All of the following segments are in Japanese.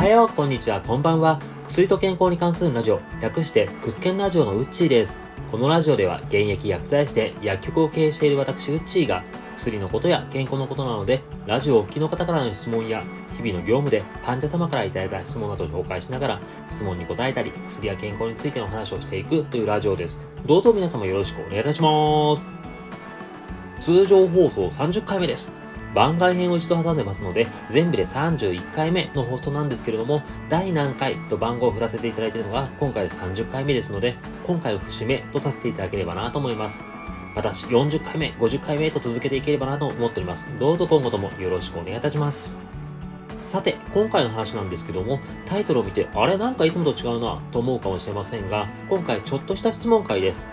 はよう、こんにちは、こんばんは。薬と健康に関するラジオ、略して、クスケンラジオのウッチーです。このラジオでは、現役薬剤師で薬局を経営している私、ウッチーが、薬のことや健康のことなので、ラジオをお聞きの方からの質問や、日々の業務で患者様からいただいた質問などを紹介しながら、質問に答えたり、薬や健康についての話をしていくというラジオです。どうぞ皆様よろしくお願いいたします。通常放送30回目です。番外編を一度挟んでますので、全部で31回目の放送なんですけれども、第何回と番号を振らせていただいているのが、今回で30回目ですので、今回を節目とさせていただければなと思います。私、40回目、50回目と続けていければなと思っております。どうぞ今後ともよろしくお願いいたします。さて、今回の話なんですけども、タイトルを見て、あれなんかいつもと違うなと思うかもしれませんが、今回ちょっとした質問会です。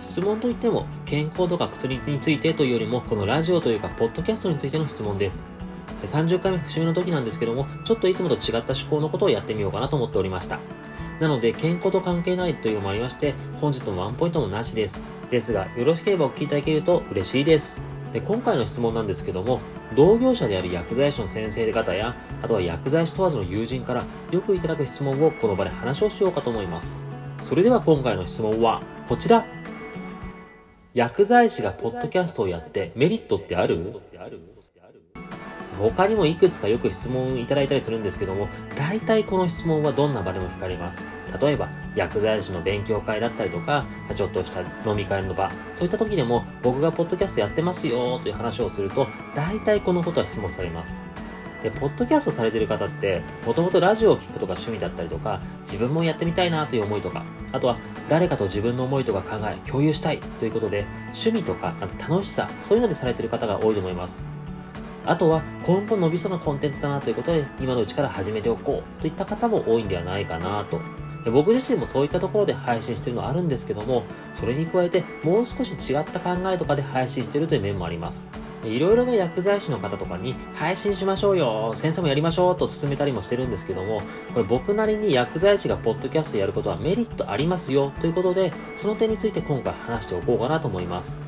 質問といっても、健康とか薬についてというよりも、このラジオというか、ポッドキャストについての質問です。30回目節目の時なんですけども、ちょっといつもと違った思考のことをやってみようかなと思っておりました。なので、健康と関係ないというのもありまして、本日のワンポイントもなしです。ですが、よろしければお聞きいただけると嬉しいです。で、今回の質問なんですけども、同業者である薬剤師の先生方や、あとは薬剤師問わずの友人からよくいただく質問をこの場で話をしようかと思います。それでは今回の質問はこちら。薬剤師がポッドキャストをやってメリットってある？他にもいくつかよく質問いただいたりするんですけども、大体この質問はどんな場でも聞かれます。例えば、薬剤師の勉強会だったりとか、ちょっとした飲み会の場、そういった時でも僕がポッドキャストやってますよという話をすると、大体このことは質問されます。で、ポッドキャストされてる方って、もともとラジオを聴くとか趣味だったりとか、自分もやってみたいなという思いとか、あとは誰かと自分の思いとか考え、共有したいということで、趣味とか、あと楽しさ、そういうのでされてる方が多いと思います。あとは、今後伸びそうなコンテンツだなということで、今のうちから始めておこうといった方も多いんではないかなと。で僕自身もそういったところで配信してるのあるんですけども、それに加えてもう少し違った考えとかで配信してるという面もあります。いろいろな薬剤師の方とかに配信しましょうよ、先生もやりましょうと勧めたりもしてるんですけども、これ僕なりに薬剤師がポッドキャストやることはメリットありますよということで、その点について今回話しておこうかなと思います。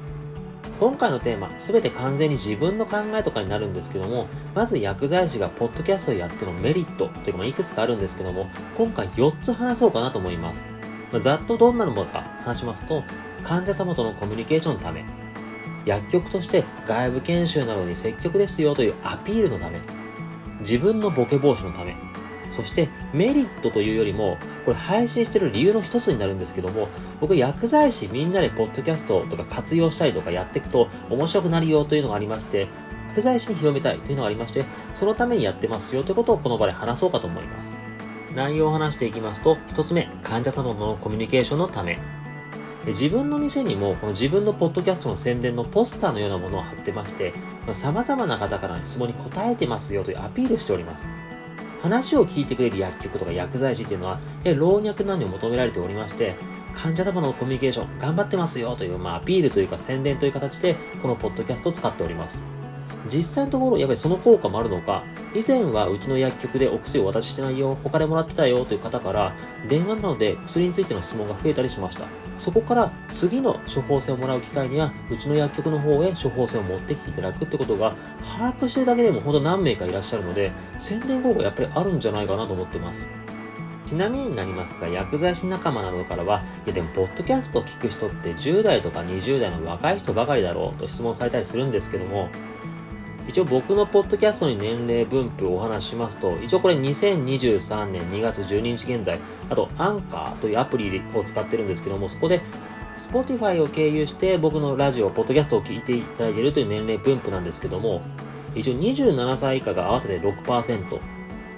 今回のテーマ、すべて完全に自分の考えとかになるんですけども、まず薬剤師がポッドキャストをやってのメリットというか、まいくつかあるんですけども、今回4つ話そうかなと思います。ま、ざっとどんなのもか話しますと、患者様とのコミュニケーションのため、薬局として外部研修などに積極ですよというアピールのため、自分のボケ防止のため、そしてメリットというよりも、これ配信してる理由の一つになるんですけども、僕薬剤師みんなでポッドキャストとか活用したりとかやっていくと面白くなるよというのがありまして、薬剤師に広めたいというのがありまして、そのためにやってますよということをこの場で話そうかと思います。内容を話していきますと、一つ目、患者様のコミュニケーションのため。自分の店にも、この自分のポッドキャストの宣伝のポスターのようなものを貼ってまして、様々な方からの質問に答えてますよというアピールをしております。話を聞いてくれる薬局とか薬剤師っていうのは、老若男女求められておりまして、患者様のコミュニケーション頑張ってますよという、まあ、アピールというか宣伝という形で、このポッドキャストを使っております。実際のところ、やっぱりその効果もあるのか、以前はうちの薬局でお薬をお渡ししてないよ、他でもらってたよという方から、電話などで薬についての質問が増えたりしました。そこから次の処方箋をもらう機会には、うちの薬局の方へ処方箋を持ってきていただくってことが、把握してるだけでも本当何名かいらっしゃるので、宣伝効果やっぱりあるんじゃないかなと思ってます。ちなみになりますが、薬剤師仲間などからは、いやでも、ポッドキャストを聞く人って10代とか20代の若い人ばかりだろうと質問されたりするんですけども、一応僕のポッドキャストに年齢分布をお話ししますと、一応これ2023年2月12日現在、あとアンカーというアプリを使ってるんですけども、そこで Spotify を経由して僕のラジオ、ポッドキャストを聞いていただいているという年齢分布なんですけども、一応27歳以下が合わせて6%、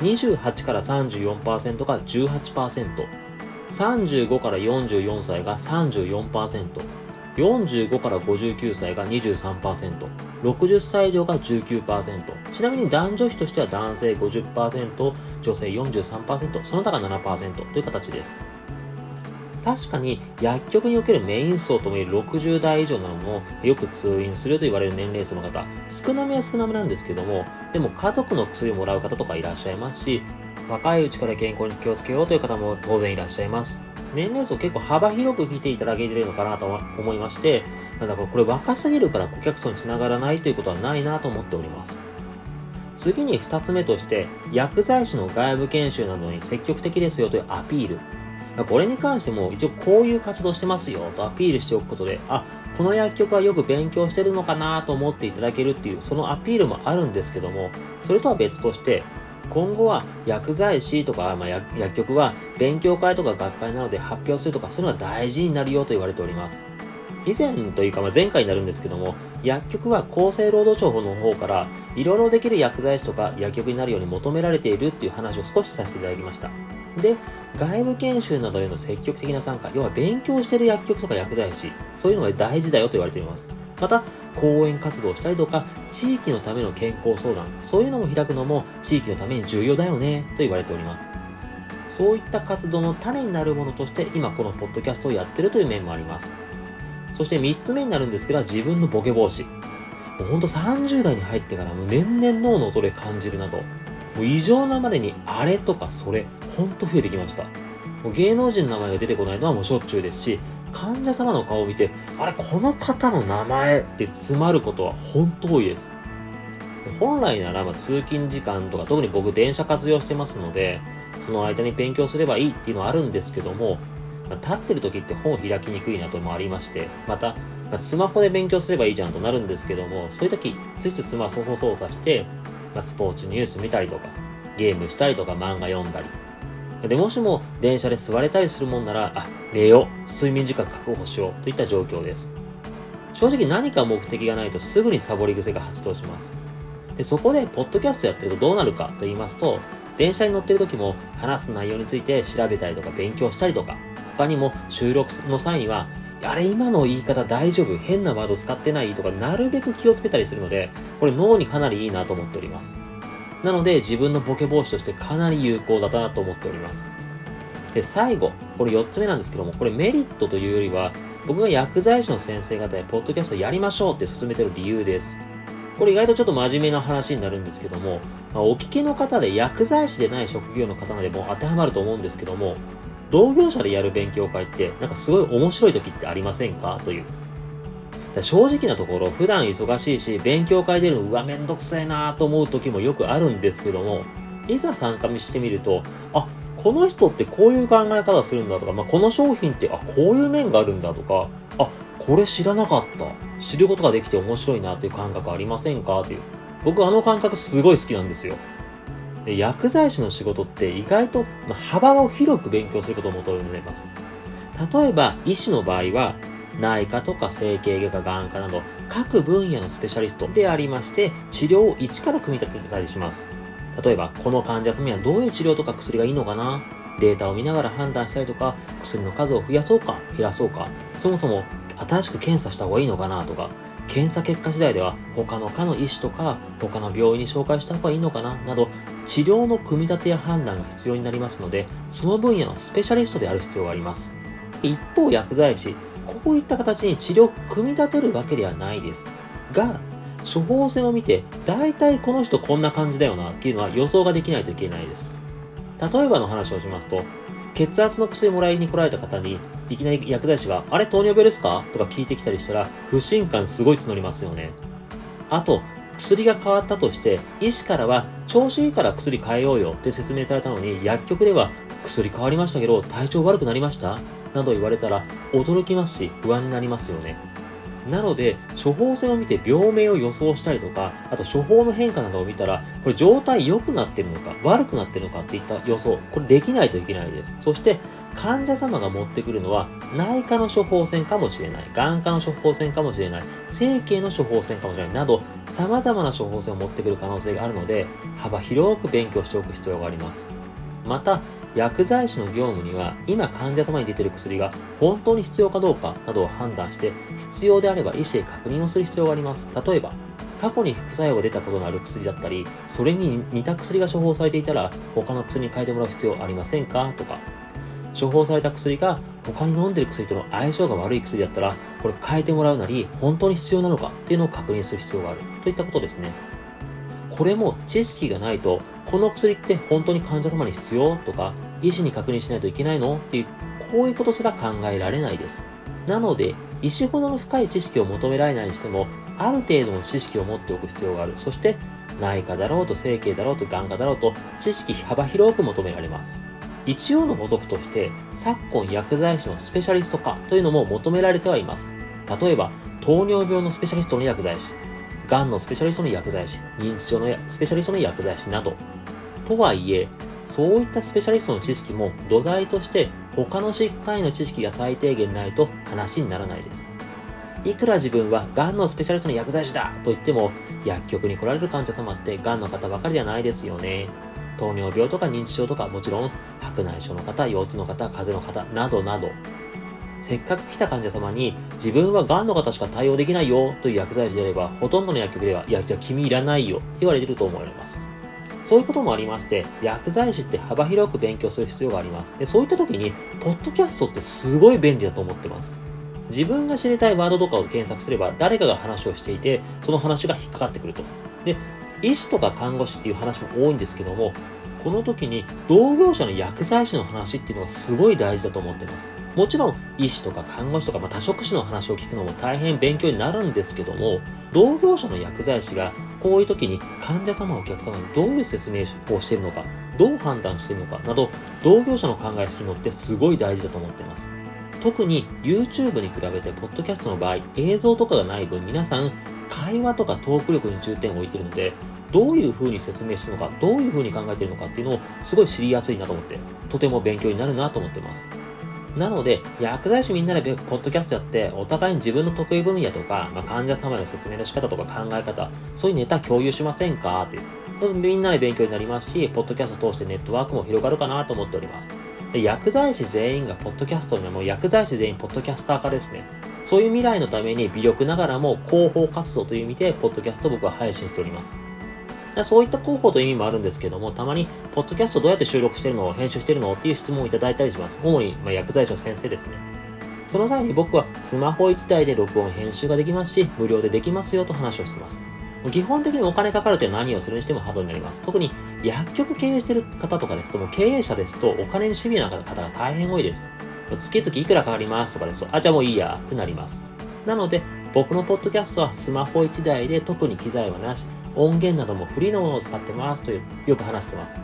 28から34%が18%、35から44歳が34%、45から59歳が23%、60歳以上が19%、ちなみに男女比としては男性50%、女性43%、その他が7%という形です。確かに薬局におけるメイン層ともいえる60代以上なのもよく通院すると言われる年齢層の方、少なめは少なめなんですけども、でも家族の薬をもらう方とかいらっしゃいますし、若いうちから健康に気をつけようという方も当然いらっしゃいます。年齢層結構幅広く聞いていただけてるのかなと思いまして、だからこれ若すぎるから顧客層につながらないということはないなと思っております。次に2つ目として、薬剤師の外部研修などに積極的ですよというアピール。これに関しても一応こういう活動してますよとアピールしておくことで、あ、この薬局はよく勉強してるのかなと思っていただけるっていう、そのアピールもあるんですけども、それとは別として、今後は薬剤師とか、まあ、薬局は勉強会とか学会などで発表するとか、そういうのが大事になるよと言われております。以前というか、まあ、前回になるんですけども、薬局は厚生労働省の方から、いろいろできる薬剤師とか薬局になるように求められているっていう話を少しさせていただきました。で、外部研修などへの積極的な参加、要は勉強してる薬局とか薬剤師、そういうのが大事だよと言われています。また、講演活動をしたりとか、地域のための健康相談、そういうのも開くのも地域のために重要だよね、と言われております。そういった活動の種になるものとして、今このポッドキャストをやってるという面もあります。そして3つ目になるんですけど、自分のボケ防止。もうほんと30代に入ってからもう年々脳の衰え感じるなと。もう異常なまでにあれとかそれ、ほんと増えてきました。もう芸能人の名前が出てこないのはもうしょっちゅうですし、患者様の顔を見て、あれ、この方の名前って詰まることは本当多いです。本来なら、ま通勤時間とか、特に僕電車活用してますので、その間に勉強すればいいっていうのはあるんですけども、ま立ってる時って本を開きにくいなともありまして、また、まスマホで勉強すればいいじゃんとなるんですけども、そういう時、ついついスマホ操作して、ま、スポーツニュース見たりとか、ゲームしたりとか漫画読んだり。で、もしも電車で座れたりするもんなら、あ、寝よう、睡眠時間確保しようといった状況です。正直何か目的がないとすぐにサボり癖が発動します。で、そこで、ポッドキャストやってるとどうなるかと言いますと、電車に乗ってる時も話す内容について調べたりとか勉強したりとか、他にも収録の際には、あれ今の言い方大丈夫？変なワード使ってない？とか、なるべく気をつけたりするので、これ脳にかなりいいなと思っております。なので、自分のボケ防止としてかなり有効だなと思っております。で、最後、これ4つ目なんですけども、これメリットというよりは、僕が薬剤師の先生方やポッドキャストやりましょうって進めてる理由です。これ意外とちょっと真面目な話になるんですけども、まあ、お聞きの方で薬剤師でない職業の方でも当てはまると思うんですけども、同業者でやる勉強会ってなんかすごい面白い時ってありませんか？という。正直なところ、普段忙しいし、勉強会出るのうわ、めんどくさいなと思う時もよくあるんですけども、いざ参加してみると、あ、この人ってこういう考え方するんだとか、まあ、この商品って、あ、こういう面があるんだとか、あ、これ知らなかった。知ることができて面白いなっていう感覚ありませんかっていう。僕あの感覚すごい好きなんですよ。で薬剤師の仕事って意外と、ま幅を広く勉強することを求めます。例えば、医師の場合は、内科とか整形外科、眼科など、各分野のスペシャリストでありまして、治療を一から組み立てたりします。例えば、この患者様にはどういう治療とか薬がいいのかな？データを見ながら判断したりとか、薬の数を増やそうか、減らそうか、そもそも新しく検査した方がいいのかなとか、検査結果次第では他の科の医師とか他の病院に紹介した方がいいのかな？など治療の組み立てや判断が必要になりますのでその分野のスペシャリストである必要があります。一方薬剤師こういった形に治療を組み立てるわけではないですが処方箋を見て大体この人こんな感じだよなっていうのは予想ができないといけないです。例えばの話をしますと血圧の薬もらいに来られた方に、いきなり薬剤師が、あれ糖尿病ですか？とか聞いてきたりしたら、不信感すごい募りますよね。あと、薬が変わったとして、医師からは、調子いいから薬変えようよって説明されたのに、薬局では、薬変わりましたけど、体調悪くなりました？など言われたら、驚きますし、不安になりますよね。なので、処方箋を見て病名を予想したりとか、あと処方の変化などを見たら、これ状態良くなってるのか、悪くなってるのかっていった予想、これできないといけないです。そして、患者様が持ってくるのは、内科の処方箋かもしれない、眼科の処方箋かもしれない、整形の処方箋かもしれない、など、様々な処方箋を持ってくる可能性があるので、幅広く勉強しておく必要があります。また、薬剤師の業務には今患者様に出ている薬が本当に必要かどうかなどを判断して必要であれば医師へ確認をする必要があります。例えば、過去に副作用が出たことのある薬だったり、それに似た薬が処方されていたら他の薬に変えてもらう必要ありませんかとか、処方された薬が他に飲んでる薬との相性が悪い薬だったら、これ変えてもらうなり、本当に必要なのかっていうのを確認する必要がある。といったことですね。これも知識がないとこの薬って本当に患者様に必要とか、医師に確認しないといけないの？っていう、こういうことすら考えられないです。なので、医師ほどの深い知識を求められないにしても、ある程度の知識を持っておく必要がある。そして、内科だろうと整形だろうと眼科だろうと知識幅広く求められます。一応の補足として、昨今薬剤師のスペシャリスト化というのも求められてはいます。例えば、糖尿病のスペシャリストの薬剤師、がんのスペシャリストの薬剤師、認知症のスペシャリストの薬剤師など。とはいえ、そういったスペシャリストの知識も土台として他の疾患への知識が最低限ないと話にならないです。いくら自分は癌のスペシャリストの薬剤師だと言っても、薬局に来られる患者様って癌の方ばかりではないですよね。糖尿病とか認知症とかもちろん白内障の方、腰痛の方、風邪の方などなど、せっかく来た患者様に自分は癌の方しか対応できないよという薬剤師であれば、ほとんどの薬局では、いや、じゃあ君いらないよって言われてると思われます。そういうこともありまして、薬剤師って幅広く勉強する必要があります。で、そういった時に、ポッドキャストってすごい便利だと思ってます。自分が知りたいワードとかを検索すれば、誰かが話をしていて、その話が引っかかってくると。で、医師とか看護師っていう話も多いんですけども、この時に同業者の薬剤師の話っていうのがすごい大事だと思ってます。もちろん医師とか看護師とか、まあ、多職種の話を聞くのも大変勉強になるんですけども、同業者の薬剤師がこういう時に患者様、お客様にどういう説明をしているのか、どう判断しているのかなど、同業者の考えするのってすごい大事だと思ってます。特に YouTube に比べて、ポッドキャストの場合、映像とかがない分、皆さん、会話とかトーク力に重点を置いているので、どういう風に説明してるのか、どういう風に考えてるのかっていうのをすごい知りやすいなと思って、とても勉強になるなと思ってます。なので、薬剤師みんなでポッドキャストやって、お互いに自分の得意分野とか、まあ、患者様への説明の仕方とか考え方、そういうネタ共有しませんか？っていう。みんなで勉強になりますし、ポッドキャストを通してネットワークも広がるかなと思っております。で薬剤師全員がポッドキャストにはもう薬剤師全員ポッドキャスター化ですね。そういう未来のために微力ながらも広報活動という意味で、ポッドキャスト僕は配信しております。そういった広報という意味もあるんですけども、たまに、ポッドキャストどうやって収録してるの編集してるのっていう質問をいただいたりします。主に、ま、薬剤師の先生ですね。その際に僕はスマホ1台で録音編集ができますし、無料でできますよと話をしています。基本的にお金かかるという何をするにしてもハードルになります。特に薬局経営してる方とかですと、もう経営者ですとお金にシビアな方が大変多いです。月々いくらかかりますとかですと、あ、じゃあもういいやってなります。なので、僕のポッドキャストはスマホ1台で特に機材はなし、音源などもフリーのものを使ってますと、よく話してます。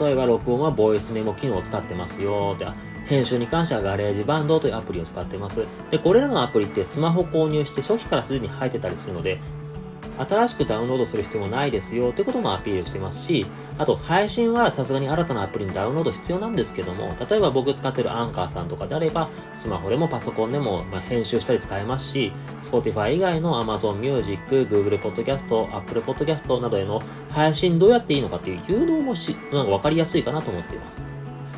例えば、録音はボイスメモ機能を使ってますよって、編集に関しては GarageBand というアプリを使ってます。で、これらのアプリってスマホ購入して初期からすでに入ってたりするので、新しくダウンロードする必要もないですよということもアピールしてますし、あと配信はさすがに新たなアプリにダウンロード必要なんですけども、例えば僕使ってるアンカーさんとかであれば、スマホでもパソコンでも、ま編集したり使えますし、Spotify 以外の Amazon Music、Google Podcast、Apple Podcast などへの配信どうやっていいのかっていう誘導もし、なんかわかりやすいかなと思っています。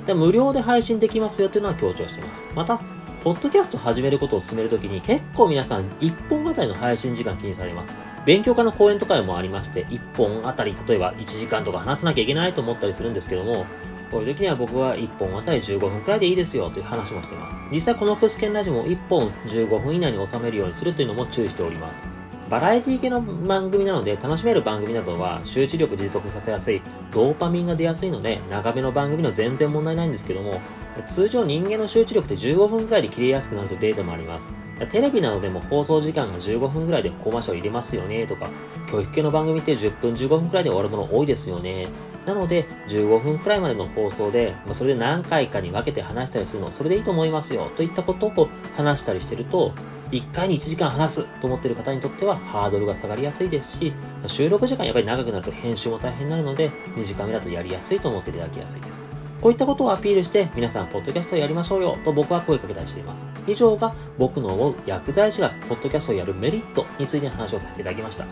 で無料で配信できますよっていうのは強調しています。また、ポッドキャスト始めることを進めるときに結構皆さん1本あたりの配信時間気にされます。勉強家の講演とかでもありまして、1本あたり例えば1時間とか話さなきゃいけないと思ったりするんですけども、こういう時には僕は1本あたり15分くらいでいいですよという話もしています。実際このクスケンラジオも1本15分以内に収めるようにするというのも注意しております。バラエティ系の番組なので楽しめる番組などは集中力持続させやすいドーパミンが出やすいので長めの番組の全然問題ないんですけども通常人間の集中力って15分くらいで切れやすくなるとデータもありますテレビなどでも放送時間が15分くらいでコマーシャル入れますよねとか教育系の番組って10分15分くらいで終わるもの多いですよねなので、15分くらいまでの放送で、まあ、それで何回かに分けて話したりするの、それでいいと思いますよ、といったことを話したりしてると、1回に1時間話すと思っている方にとってはハードルが下がりやすいですし、収録時間やっぱり長くなると編集も大変になるので、短めだとやりやすいと思っていただきやすいです。こういったことをアピールして、皆さん、ポッドキャストをやりましょうよと僕は声かけたりしています。以上が僕の思う薬剤師がポッドキャストをやるメリットについて話をさせていただきました。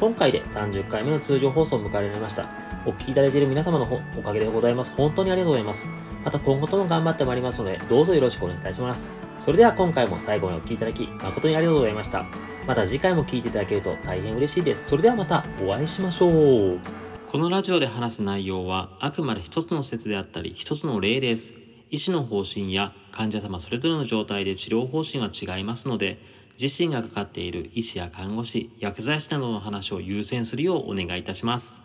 今回で30回目の通常放送を迎えられました。お聞きいただいている皆様のおかげでございます。本当にありがとうございます。また今後とも頑張ってまいりますので、どうぞよろしくお願いいたします。それでは今回も最後までお聴きいただき、誠にありがとうございました。また次回も聴いていただけると大変嬉しいです。それではまたお会いしましょう。このラジオで話す内容はあくまで一つの説であったり、一つの例です。医師の方針や患者様それぞれの状態で治療方針は違いますので、自身がかかっている医師や看護師、薬剤師などの話を優先するようお願いいたします。